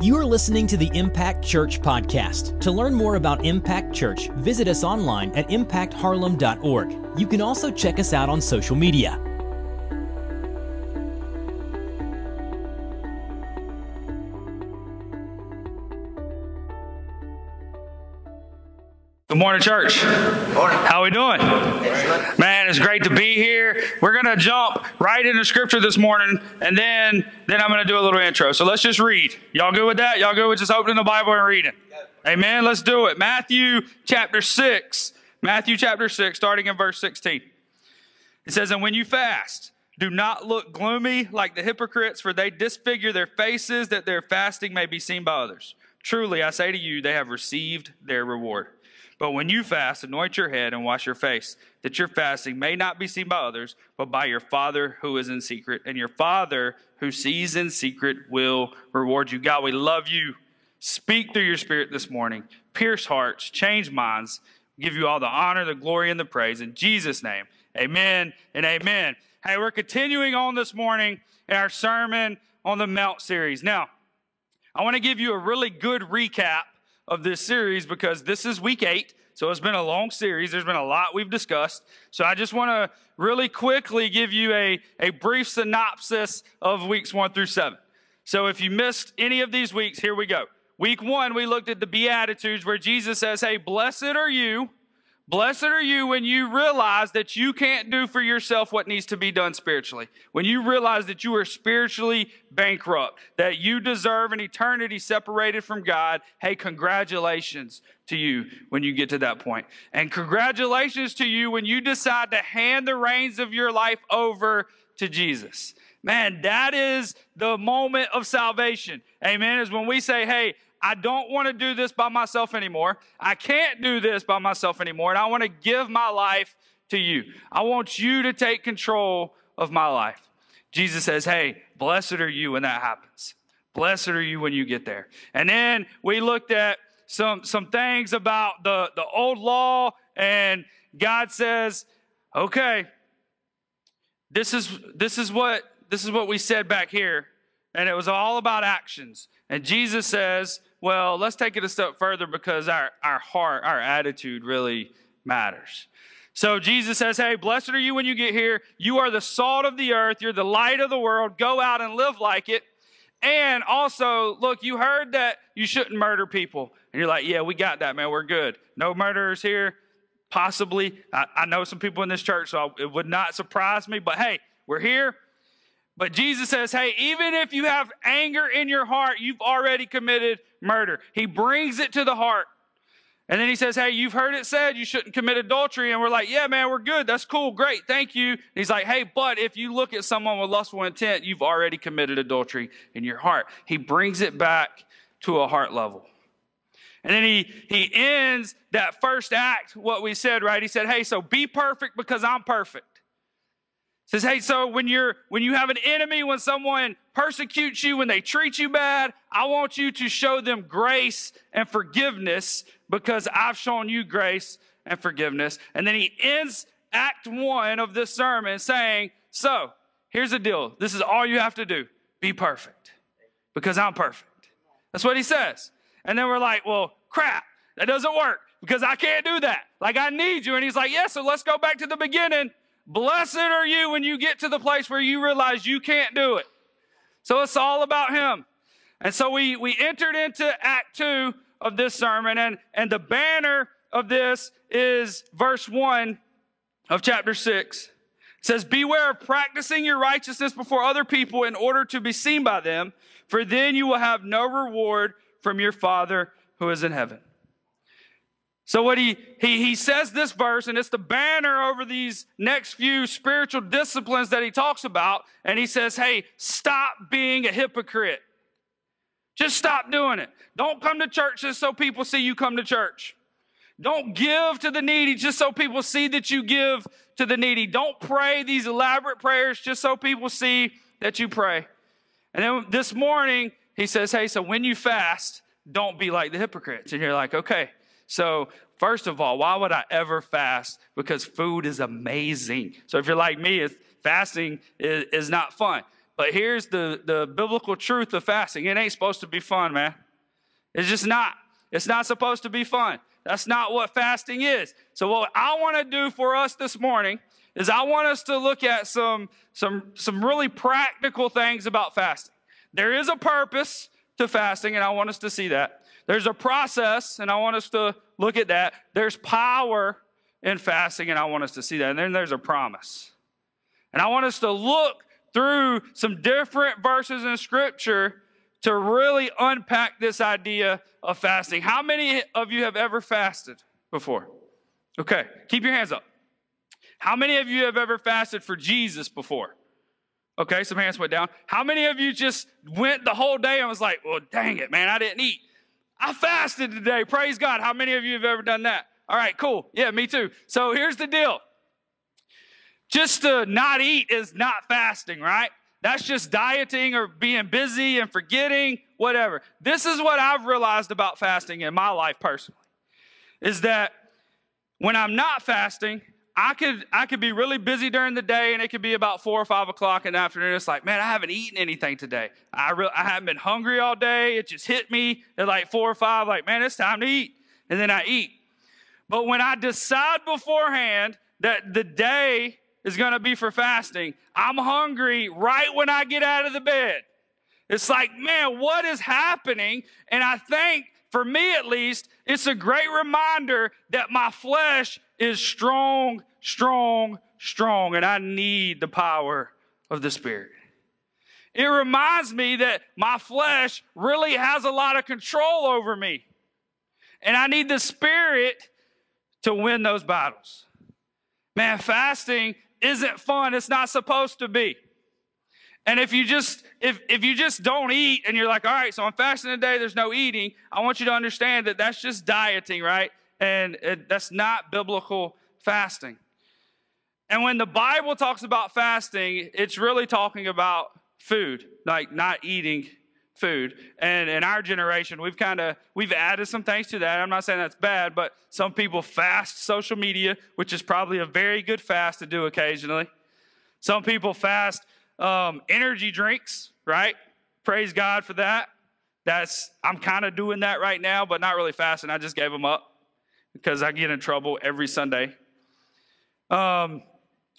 You are listening to the Impact Church podcast. To learn more about Impact Church, visit us online at impactharlem.org. You can also check us out on social media. Good morning, church. Good Morning. How are we doing? Excellent. Man, it's great to be here. We're gonna jump right into scripture this morning, and then then I'm gonna do a little intro. So let's just read. Y'all good with that? Y'all good with just opening the Bible and reading? Amen. Let's do it. Matthew chapter six. Matthew chapter six, starting in verse 16. It says, "And when you fast, do not look gloomy like the hypocrites, for they disfigure their faces that their fasting may be seen by others. Truly, I say to you, they have received their reward." But when you fast, anoint your head and wash your face, that your fasting may not be seen by others, but by your Father who is in secret. And your Father who sees in secret will reward you. God, we love you. Speak through your Spirit this morning. Pierce hearts, change minds. Give you all the honor, the glory, and the praise. In Jesus' name, amen and amen. Hey, we're continuing on this morning in our Sermon on the Mount series. Now, I want to give you a really good recap of this series because this is week eight. So it's been a long series. There's been a lot we've discussed. So I just want to really quickly give you a, a brief synopsis of weeks one through seven. So if you missed any of these weeks, here we go. Week one, we looked at the Beatitudes where Jesus says, Hey, blessed are you. Blessed are you when you realize that you can't do for yourself what needs to be done spiritually. When you realize that you are spiritually bankrupt, that you deserve an eternity separated from God. Hey, congratulations to you when you get to that point. And congratulations to you when you decide to hand the reins of your life over to Jesus. Man, that is the moment of salvation. Amen. Is when we say, Hey, I don't want to do this by myself anymore. I can't do this by myself anymore. And I want to give my life to you. I want you to take control of my life. Jesus says, Hey, blessed are you when that happens. Blessed are you when you get there. And then we looked at some, some things about the, the old law, and God says, Okay, this is this is what this is what we said back here. And it was all about actions. And Jesus says, well, let's take it a step further because our, our heart, our attitude really matters. So Jesus says, Hey, blessed are you when you get here. You are the salt of the earth. You're the light of the world. Go out and live like it. And also, look, you heard that you shouldn't murder people. And you're like, Yeah, we got that, man. We're good. No murderers here. Possibly. I, I know some people in this church, so it would not surprise me. But hey, we're here. But Jesus says, hey, even if you have anger in your heart, you've already committed murder. He brings it to the heart. And then he says, hey, you've heard it said you shouldn't commit adultery. And we're like, yeah, man, we're good. That's cool. Great. Thank you. And he's like, hey, but if you look at someone with lustful intent, you've already committed adultery in your heart. He brings it back to a heart level. And then he, he ends that first act, what we said, right? He said, hey, so be perfect because I'm perfect says hey so when you're when you have an enemy when someone persecutes you when they treat you bad i want you to show them grace and forgiveness because i've shown you grace and forgiveness. And then he ends act one of this sermon saying so here's the deal. This is all you have to do. Be perfect because i'm perfect. That's what he says. And then we're like well crap. That doesn't work because i can't do that. Like i need you. And he's like yeah so let's go back to the beginning Blessed are you when you get to the place where you realize you can't do it. So it's all about Him. And so we, we entered into Act 2 of this sermon, and, and the banner of this is verse 1 of chapter 6. It says, Beware of practicing your righteousness before other people in order to be seen by them, for then you will have no reward from your Father who is in heaven. So what he, he, he says this verse, and it's the banner over these next few spiritual disciplines that he talks about. And he says, hey, stop being a hypocrite. Just stop doing it. Don't come to church just so people see you come to church. Don't give to the needy just so people see that you give to the needy. Don't pray these elaborate prayers just so people see that you pray. And then this morning, he says, hey, so when you fast, don't be like the hypocrites. And you're like, okay, so, first of all, why would I ever fast? Because food is amazing. So, if you're like me, fasting is, is not fun. But here's the, the biblical truth of fasting it ain't supposed to be fun, man. It's just not. It's not supposed to be fun. That's not what fasting is. So, what I want to do for us this morning is I want us to look at some, some, some really practical things about fasting. There is a purpose to fasting, and I want us to see that. There's a process, and I want us to look at that. There's power in fasting, and I want us to see that. And then there's a promise. And I want us to look through some different verses in Scripture to really unpack this idea of fasting. How many of you have ever fasted before? Okay, keep your hands up. How many of you have ever fasted for Jesus before? Okay, some hands went down. How many of you just went the whole day and was like, well, dang it, man, I didn't eat? I fasted today. Praise God. How many of you have ever done that? All right, cool. Yeah, me too. So here's the deal just to not eat is not fasting, right? That's just dieting or being busy and forgetting, whatever. This is what I've realized about fasting in my life personally is that when I'm not fasting, I could I could be really busy during the day, and it could be about four or five o'clock in the afternoon. It's like, man, I haven't eaten anything today. I re- I haven't been hungry all day. It just hit me at like four or five. Like, man, it's time to eat, and then I eat. But when I decide beforehand that the day is going to be for fasting, I'm hungry right when I get out of the bed. It's like, man, what is happening? And I think, for me at least, it's a great reminder that my flesh is strong, strong, strong, and I need the power of the Spirit. It reminds me that my flesh really has a lot of control over me. And I need the Spirit to win those battles. Man, fasting isn't fun. It's not supposed to be. And if you just if if you just don't eat and you're like, all right, so I'm fasting today, there's no eating. I want you to understand that that's just dieting, right? And it, that's not biblical fasting. And when the Bible talks about fasting, it's really talking about food, like not eating food. And in our generation, we've kind of we've added some things to that. I'm not saying that's bad, but some people fast social media, which is probably a very good fast to do occasionally. Some people fast um, energy drinks, right? Praise God for that. That's I'm kind of doing that right now, but not really fasting. I just gave them up because I get in trouble every Sunday. Um,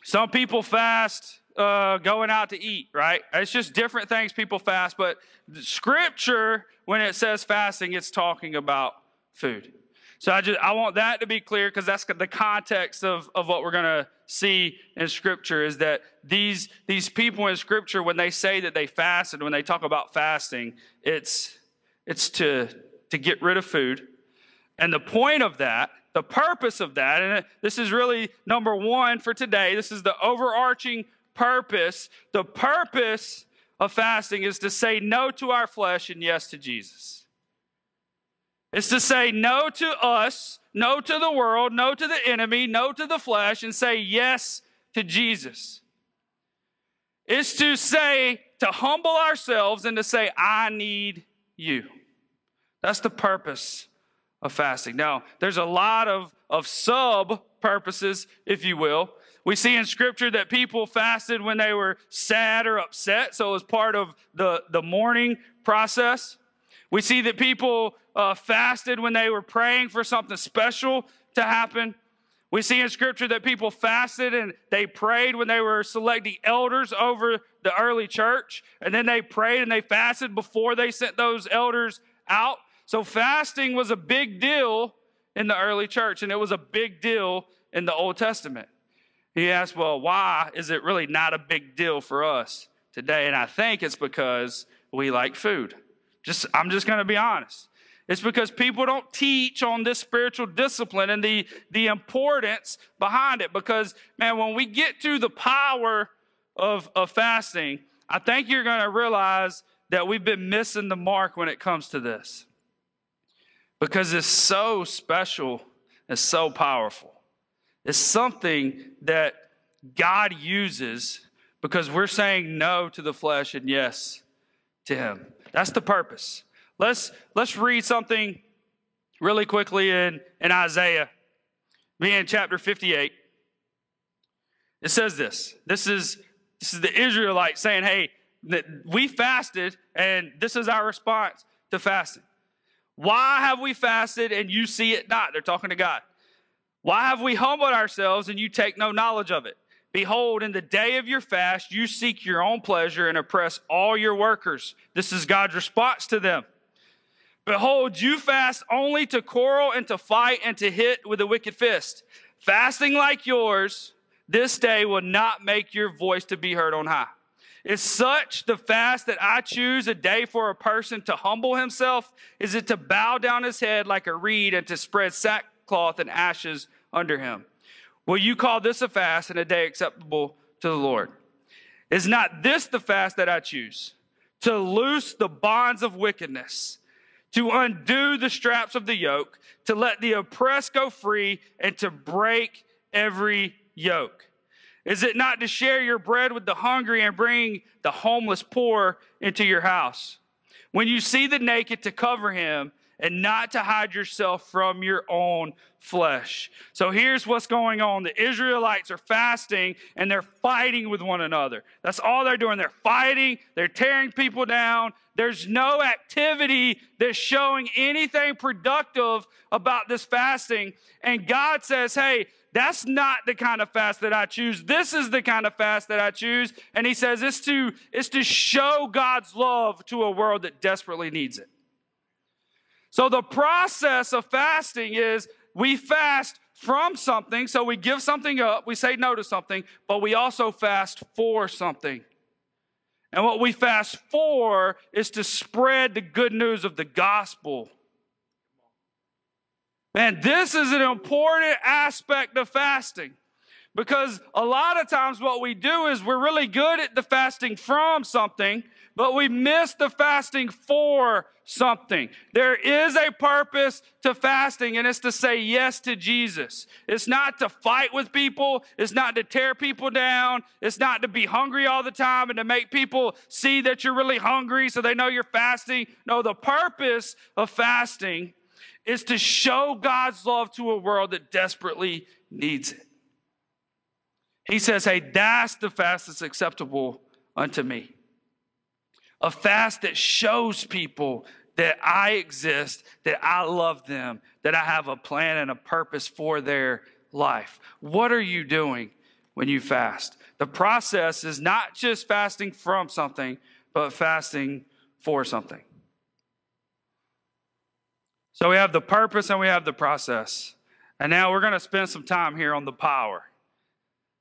some people fast uh, going out to eat, right? It's just different things people fast, but scripture, when it says fasting, it's talking about food. So I just I want that to be clear because that's the context of, of what we're gonna see in scripture is that these these people in scripture, when they say that they fasted, when they talk about fasting, it's it's to to get rid of food. And the point of that the purpose of that, and uh, this is really number one for today, this is the overarching purpose. The purpose of fasting is to say no to our flesh and yes to Jesus. It's to say no to us, no to the world, no to the enemy, no to the flesh, and say yes to Jesus. It's to say, to humble ourselves and to say, I need you. That's the purpose of fasting. Now, there's a lot of, of sub purposes, if you will. We see in scripture that people fasted when they were sad or upset, so it was part of the, the mourning process. We see that people uh, fasted when they were praying for something special to happen. We see in scripture that people fasted and they prayed when they were selecting elders over the early church. And then they prayed and they fasted before they sent those elders out. So fasting was a big deal in the early church, and it was a big deal in the Old Testament. He asked, Well, why is it really not a big deal for us today? And I think it's because we like food. Just I'm just gonna be honest. It's because people don't teach on this spiritual discipline and the, the importance behind it. Because, man, when we get to the power of, of fasting, I think you're going to realize that we've been missing the mark when it comes to this because it's so special and so powerful. It's something that God uses because we're saying no to the flesh and yes to Him. That's the purpose. Let's, let's read something really quickly in, in Isaiah, being chapter 58. It says this. This is, this is the Israelites saying, hey, we fasted, and this is our response to fasting. Why have we fasted and you see it not? They're talking to God. Why have we humbled ourselves and you take no knowledge of it? Behold, in the day of your fast, you seek your own pleasure and oppress all your workers. This is God's response to them. Behold, you fast only to quarrel and to fight and to hit with a wicked fist. Fasting like yours this day will not make your voice to be heard on high. Is such the fast that I choose a day for a person to humble himself? Is it to bow down his head like a reed and to spread sackcloth and ashes under him? Will you call this a fast and a day acceptable to the Lord? Is not this the fast that I choose? To loose the bonds of wickedness, to undo the straps of the yoke, to let the oppressed go free, and to break every yoke. Is it not to share your bread with the hungry and bring the homeless poor into your house? When you see the naked, to cover him and not to hide yourself from your own flesh. So here's what's going on the Israelites are fasting and they're fighting with one another. That's all they're doing. They're fighting, they're tearing people down. There's no activity that's showing anything productive about this fasting. And God says, hey, that's not the kind of fast that I choose. This is the kind of fast that I choose. And he says it's to, it's to show God's love to a world that desperately needs it. So the process of fasting is we fast from something, so we give something up, we say no to something, but we also fast for something. And what we fast for is to spread the good news of the gospel Man, this is an important aspect of fasting because a lot of times what we do is we're really good at the fasting from something, but we miss the fasting for something. There is a purpose to fasting, and it's to say yes to Jesus. It's not to fight with people, it's not to tear people down, it's not to be hungry all the time and to make people see that you're really hungry so they know you're fasting. No, the purpose of fasting is to show God's love to a world that desperately needs it. He says, Hey, that's the fast that's acceptable unto me. A fast that shows people that I exist, that I love them, that I have a plan and a purpose for their life. What are you doing when you fast? The process is not just fasting from something, but fasting for something. So we have the purpose and we have the process. And now we're going to spend some time here on the power.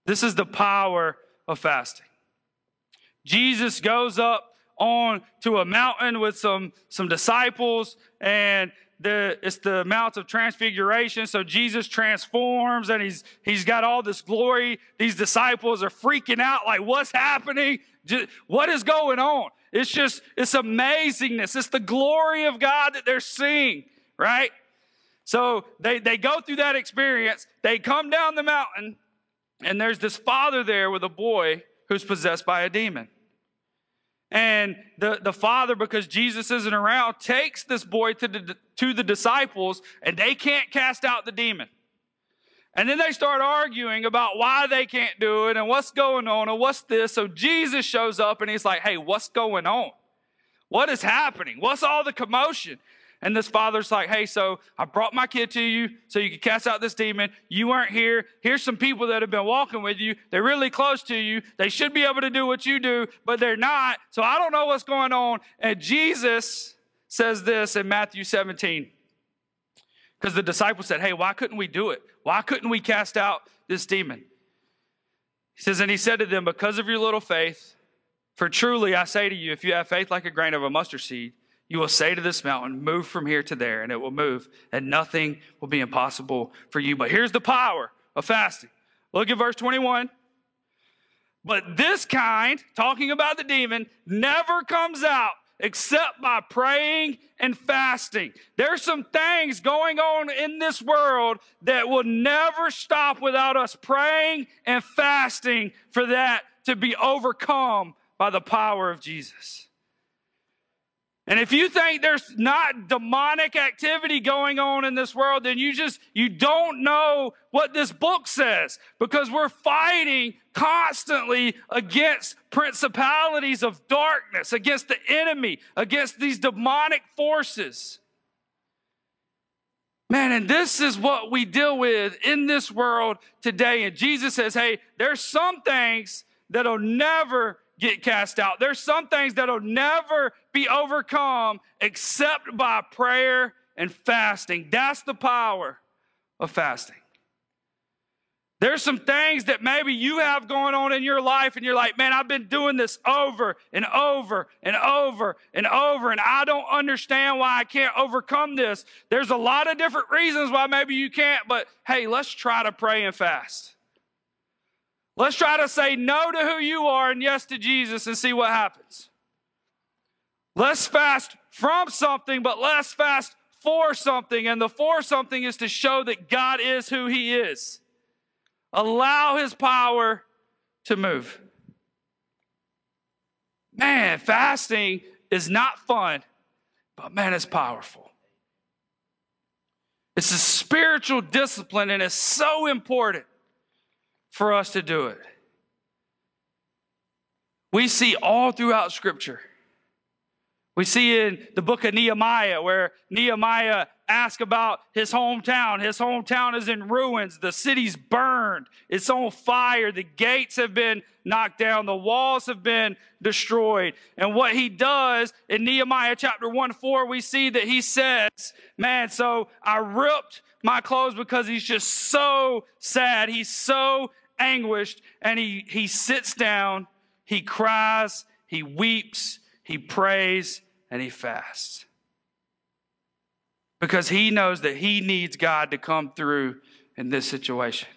This is the power of fasting. Jesus goes up on to a mountain with some, some disciples, and the, it's the Mount of Transfiguration. So Jesus transforms and he's, he's got all this glory. These disciples are freaking out like, what's happening? What is going on? It's just, it's amazingness. It's the glory of God that they're seeing right? So they, they go through that experience. They come down the mountain, and there's this father there with a boy who's possessed by a demon. And the, the father, because Jesus isn't around, takes this boy to the, to the disciples, and they can't cast out the demon. And then they start arguing about why they can't do it and what's going on and what's this. So Jesus shows up and he's like, hey, what's going on? What is happening? What's all the commotion? And this father's like, hey, so I brought my kid to you so you could cast out this demon. You weren't here. Here's some people that have been walking with you. They're really close to you. They should be able to do what you do, but they're not. So I don't know what's going on. And Jesus says this in Matthew 17. Because the disciples said, hey, why couldn't we do it? Why couldn't we cast out this demon? He says, and he said to them, because of your little faith, for truly I say to you, if you have faith like a grain of a mustard seed, you will say to this mountain, Move from here to there, and it will move, and nothing will be impossible for you. But here's the power of fasting. Look at verse 21. But this kind, talking about the demon, never comes out except by praying and fasting. There's some things going on in this world that will never stop without us praying and fasting for that to be overcome by the power of Jesus. And if you think there's not demonic activity going on in this world, then you just, you don't know what this book says because we're fighting constantly against principalities of darkness, against the enemy, against these demonic forces. Man, and this is what we deal with in this world today. And Jesus says, hey, there's some things that'll never get cast out. There's some things that'll never be overcome except by prayer and fasting. That's the power of fasting. There's some things that maybe you have going on in your life, and you're like, man, I've been doing this over and over and over and over, and I don't understand why I can't overcome this. There's a lot of different reasons why maybe you can't, but hey, let's try to pray and fast. Let's try to say no to who you are and yes to Jesus and see what happens. Let's fast from something, but let's fast for something. And the for something is to show that God is who He is. Allow His power to move. Man, fasting is not fun, but man, it's powerful. It's a spiritual discipline and it's so important for us to do it. We see all throughout Scripture. We see in the book of Nehemiah where Nehemiah asks about his hometown. His hometown is in ruins. The city's burned. It's on fire. The gates have been knocked down. The walls have been destroyed. And what he does in Nehemiah chapter 1 4, we see that he says, Man, so I ripped my clothes because he's just so sad. He's so anguished. And he, he sits down, he cries, he weeps, he prays, and he fasts. Because he knows that he needs God to come through in this situation.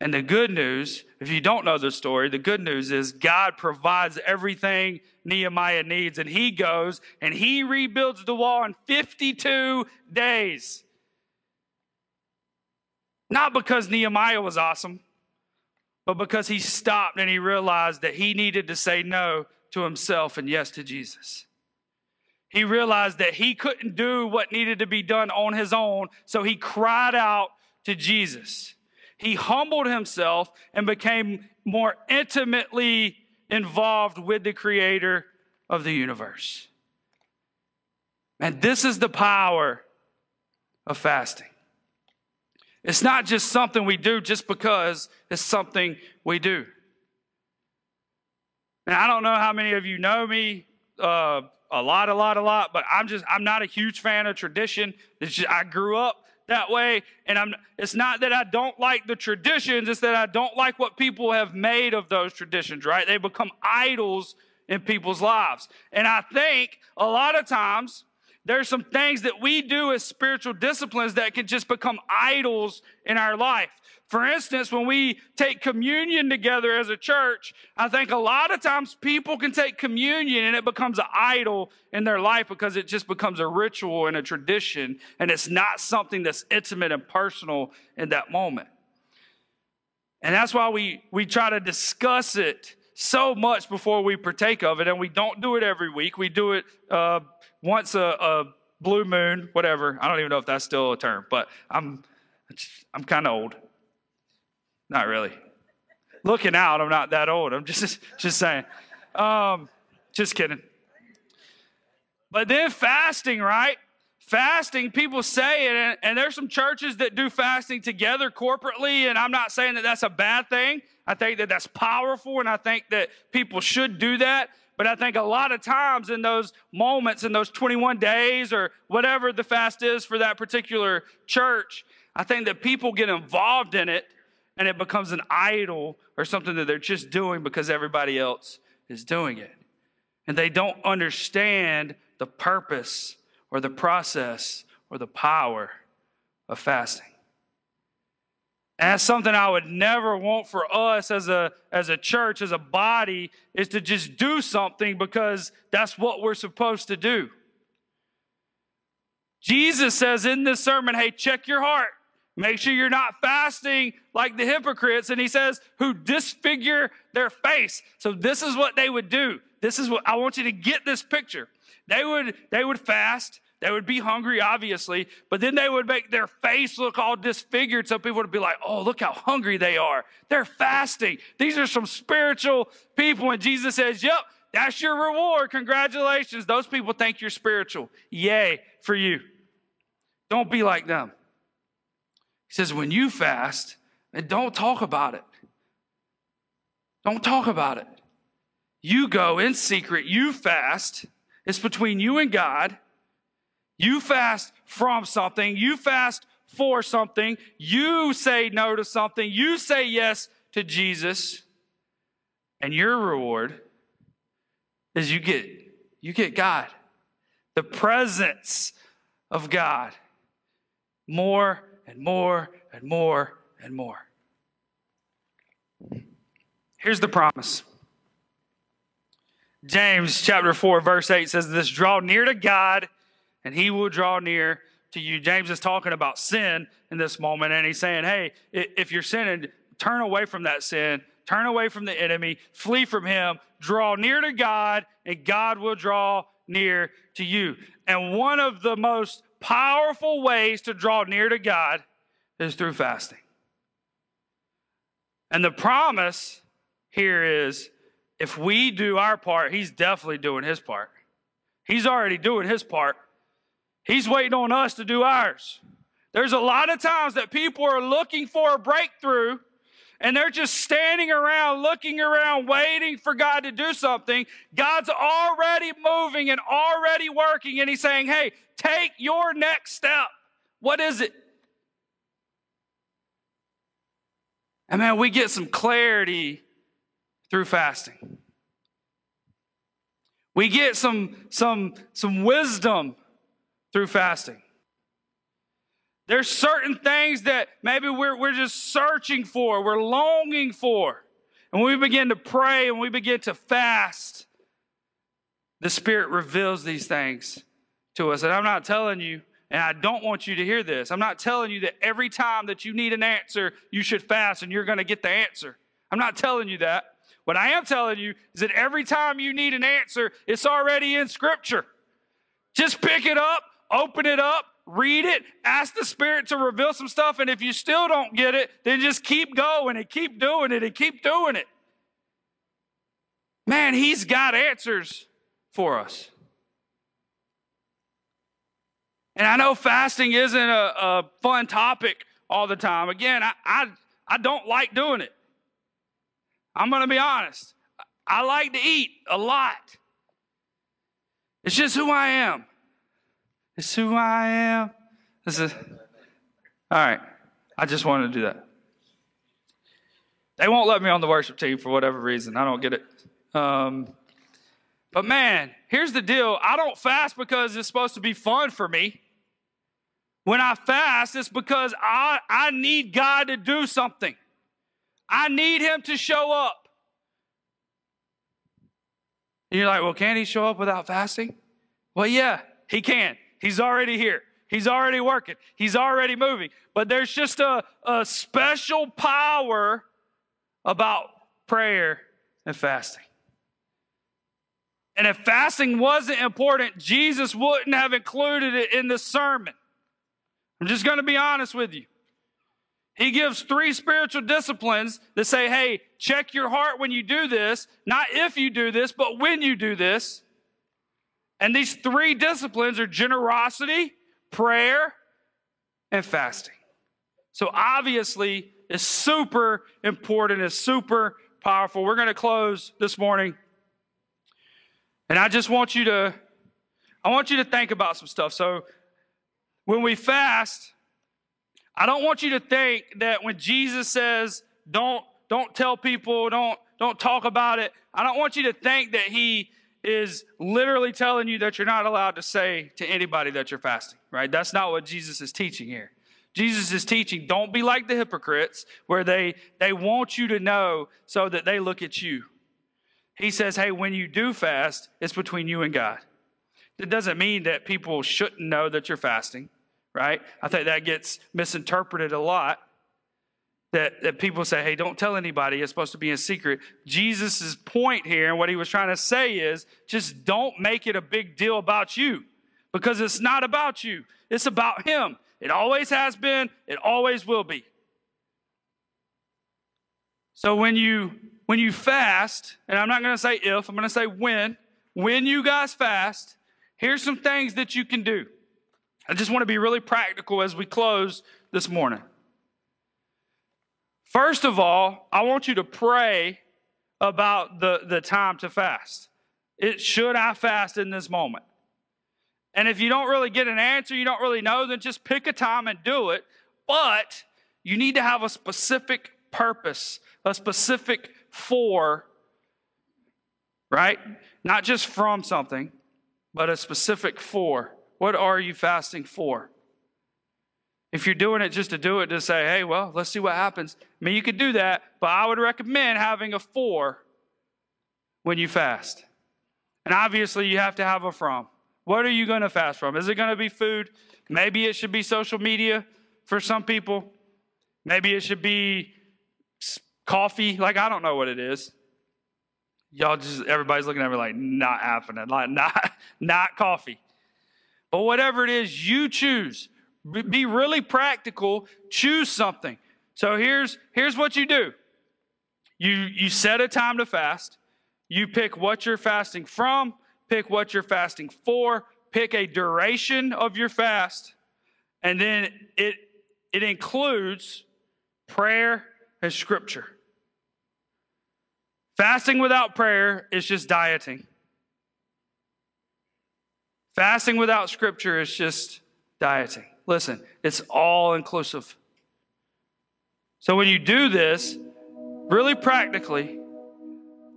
And the good news, if you don't know the story, the good news is God provides everything Nehemiah needs, and he goes and he rebuilds the wall in 52 days. Not because Nehemiah was awesome, but because he stopped and he realized that he needed to say no to himself and yes to Jesus. He realized that he couldn't do what needed to be done on his own, so he cried out to Jesus. He humbled himself and became more intimately involved with the creator of the universe. And this is the power of fasting. It's not just something we do just because it's something we do. And I don't know how many of you know me uh, a lot, a lot, a lot, but I'm just, I'm not a huge fan of tradition. Just, I grew up that way. And I'm, it's not that I don't like the traditions, it's that I don't like what people have made of those traditions, right? They become idols in people's lives. And I think a lot of times there's some things that we do as spiritual disciplines that can just become idols in our life. For instance, when we take communion together as a church, I think a lot of times people can take communion and it becomes an idol in their life because it just becomes a ritual and a tradition, and it's not something that's intimate and personal in that moment. And that's why we, we try to discuss it so much before we partake of it, and we don't do it every week. We do it uh, once a, a blue moon, whatever. I don't even know if that's still a term, but I'm I'm kind of old. Not really. Looking out, I'm not that old. I'm just just saying. Um, just kidding. But then fasting, right? Fasting, people say it, and, and there's some churches that do fasting together corporately, and I'm not saying that that's a bad thing. I think that that's powerful, and I think that people should do that. But I think a lot of times in those moments, in those 21 days or whatever the fast is for that particular church, I think that people get involved in it and it becomes an idol or something that they're just doing because everybody else is doing it. And they don't understand the purpose or the process or the power of fasting. And that's something I would never want for us as a, as a church, as a body, is to just do something because that's what we're supposed to do. Jesus says in this sermon, hey, check your heart. Make sure you're not fasting like the hypocrites. And he says, who disfigure their face. So this is what they would do. This is what I want you to get this picture. They would, they would fast. They would be hungry, obviously, but then they would make their face look all disfigured. So people would be like, oh, look how hungry they are. They're fasting. These are some spiritual people. And Jesus says, yep, that's your reward. Congratulations. Those people think you're spiritual. Yay for you. Don't be like them. He says, when you fast, and don't talk about it. Don't talk about it. You go in secret, you fast. It's between you and God. You fast from something, you fast for something, you say no to something, you say yes to Jesus, and your reward is you get you get God. The presence of God. More and more and more and more. Here's the promise. James chapter 4 verse 8 says this draw near to God and he will draw near to you. James is talking about sin in this moment and he's saying, "Hey, if you're sinning, turn away from that sin, turn away from the enemy, flee from him, draw near to God and God will draw near to you." And one of the most powerful ways to draw near to God is through fasting. And the promise here is if we do our part, he's definitely doing his part. He's already doing his part. He's waiting on us to do ours. There's a lot of times that people are looking for a breakthrough and they're just standing around, looking around, waiting for God to do something. God's already moving and already working, and He's saying, Hey, take your next step. What is it? And man, we get some clarity through fasting. We get some, some, some wisdom through fasting. There's certain things that maybe we're, we're just searching for, we're longing for. And when we begin to pray and we begin to fast, the Spirit reveals these things to us. And I'm not telling you and I don't want you to hear this. I'm not telling you that every time that you need an answer, you should fast and you're going to get the answer. I'm not telling you that. What I am telling you is that every time you need an answer, it's already in Scripture. Just pick it up, open it up, read it, ask the Spirit to reveal some stuff. And if you still don't get it, then just keep going and keep doing it and keep doing it. Man, He's got answers for us. And I know fasting isn't a, a fun topic all the time. Again, I, I, I don't like doing it. I'm going to be honest. I like to eat a lot. It's just who I am. It's who I am. This is, all right. I just wanted to do that. They won't let me on the worship team for whatever reason. I don't get it. Um, but man, here's the deal I don't fast because it's supposed to be fun for me. When I fast, it's because I, I need God to do something. I need Him to show up. You're like, well, can't He show up without fasting? Well, yeah, He can. He's already here. He's already working. He's already moving. But there's just a, a special power about prayer and fasting. And if fasting wasn't important, Jesus wouldn't have included it in the sermon. I'm just going to be honest with you. He gives three spiritual disciplines that say, hey, check your heart when you do this, not if you do this, but when you do this. And these three disciplines are generosity, prayer, and fasting. So obviously, it's super important, it's super powerful. We're going to close this morning. And I just want you to I want you to think about some stuff. So when we fast, I don't want you to think that when Jesus says, don't, don't tell people, don't, don't talk about it, I don't want you to think that he is literally telling you that you're not allowed to say to anybody that you're fasting, right? That's not what Jesus is teaching here. Jesus is teaching, don't be like the hypocrites where they, they want you to know so that they look at you. He says, hey, when you do fast, it's between you and God. It doesn't mean that people shouldn't know that you're fasting right? I think that gets misinterpreted a lot. That, that people say, hey, don't tell anybody. It's supposed to be in secret. Jesus' point here and what he was trying to say is just don't make it a big deal about you because it's not about you, it's about him. It always has been, it always will be. So when you when you fast, and I'm not going to say if, I'm going to say when, when you guys fast, here's some things that you can do. I just want to be really practical as we close this morning. First of all, I want you to pray about the, the time to fast. It should I fast in this moment? And if you don't really get an answer, you don't really know, then just pick a time and do it. But you need to have a specific purpose, a specific for, right? Not just from something, but a specific for. What are you fasting for? If you're doing it just to do it, to say, hey, well, let's see what happens. I mean, you could do that, but I would recommend having a for when you fast. And obviously, you have to have a from. What are you going to fast from? Is it going to be food? Maybe it should be social media for some people. Maybe it should be coffee. Like, I don't know what it is. Y'all just, everybody's looking at me like, not happening. Like, not, not coffee. But whatever it is, you choose. Be really practical. Choose something. So here's here's what you do. You you set a time to fast. You pick what you're fasting from, pick what you're fasting for, pick a duration of your fast, and then it it includes prayer and scripture. Fasting without prayer is just dieting. Fasting without scripture is just dieting. Listen, it's all inclusive. So when you do this, really practically,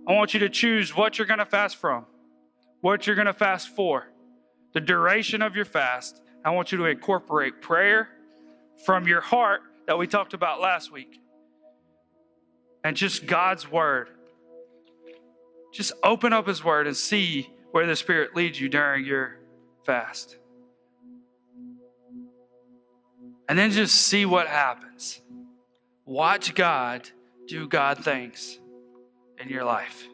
I want you to choose what you're going to fast from, what you're going to fast for, the duration of your fast. I want you to incorporate prayer from your heart that we talked about last week and just God's word. Just open up His word and see where the Spirit leads you during your fast and then just see what happens. Watch God do God things in your life.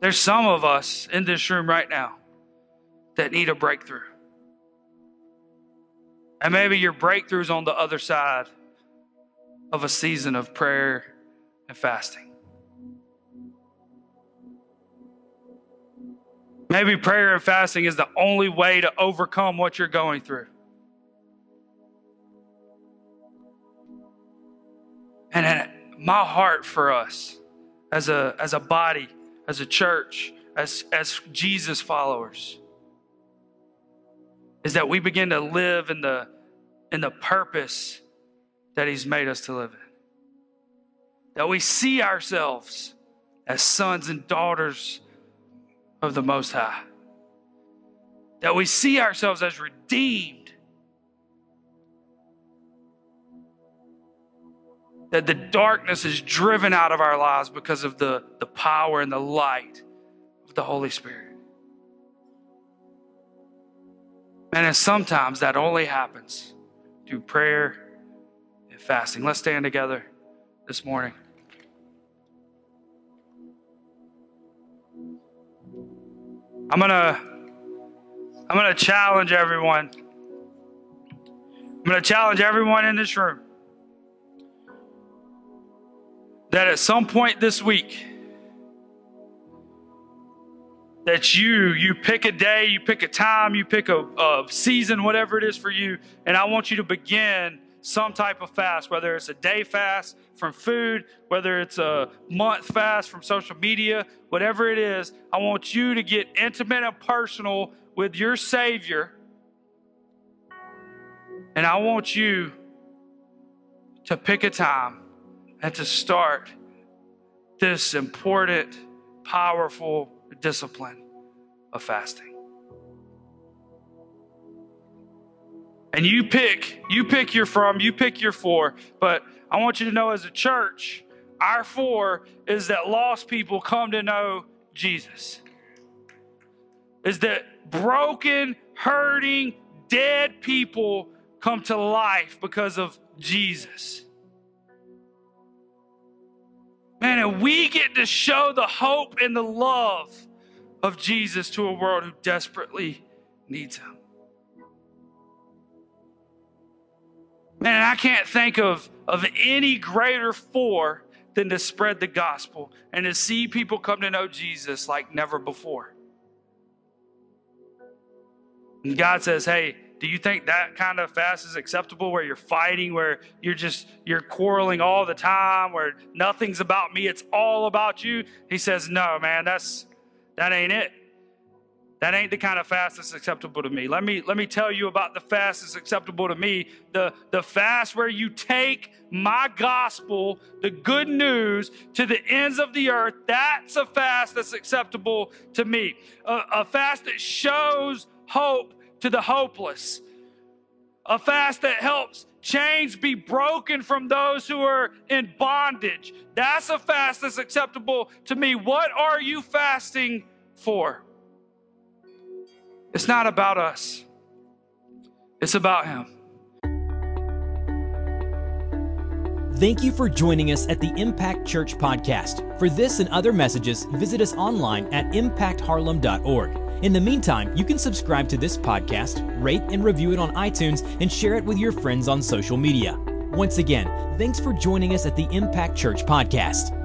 There's some of us in this room right now that need a breakthrough. And maybe your breakthrough's on the other side of a season of prayer and fasting. Maybe prayer and fasting is the only way to overcome what you're going through. And my heart for us as a, as a body, as a church, as, as Jesus followers, is that we begin to live in the, in the purpose that He's made us to live in. That we see ourselves as sons and daughters of the Most High. That we see ourselves as redeemed that the darkness is driven out of our lives because of the, the power and the light of the Holy Spirit. And sometimes that only happens through prayer and fasting. Let's stand together this morning. I'm to I'm to challenge everyone. I'm to challenge everyone in this room that at some point this week that you you pick a day you pick a time you pick a, a, season whatever it is for you and i want you to begin some type of fast whether it's a day fast from food whether it's a month fast from social media whatever it is i want you to get intimate and personal with your savior. And i want you to pick a time and to start this important, powerful discipline of fasting. And you pick, you pick your from, you pick your for, but I want you to know as a church, our for is that lost people come to know Jesus. Is that broken, hurting, dead people come to life because of Jesus. Man, and we get to show the hope and the love of Jesus to a world who desperately needs him. Man, I can't think of, of any greater for than to spread the gospel and to see people come to know Jesus like never before. And God says, Hey, do you think that kind of fast is acceptable where you're fighting, where you're just you're quarreling all the time, where nothing's about me, it's all about you? He says, No, man, that's that ain't it. That ain't the kind of fast that's acceptable to me. Let me let me tell you about the fast that's acceptable to me. The the fast where you take my gospel, the good news, to the ends of the earth. That's a fast that's acceptable to me. A, a fast that shows hope to the hopeless. A fast that helps chains be broken from those who are in bondage. That's a fast that's acceptable to me. What are you fasting for? It's not about us, it's about Him. Thank you for joining us at the Impact Church Podcast. For this and other messages, visit us online at impactharlem.org. In the meantime, you can subscribe to this podcast, rate and review it on iTunes, and share it with your friends on social media. Once again, thanks for joining us at the Impact Church Podcast.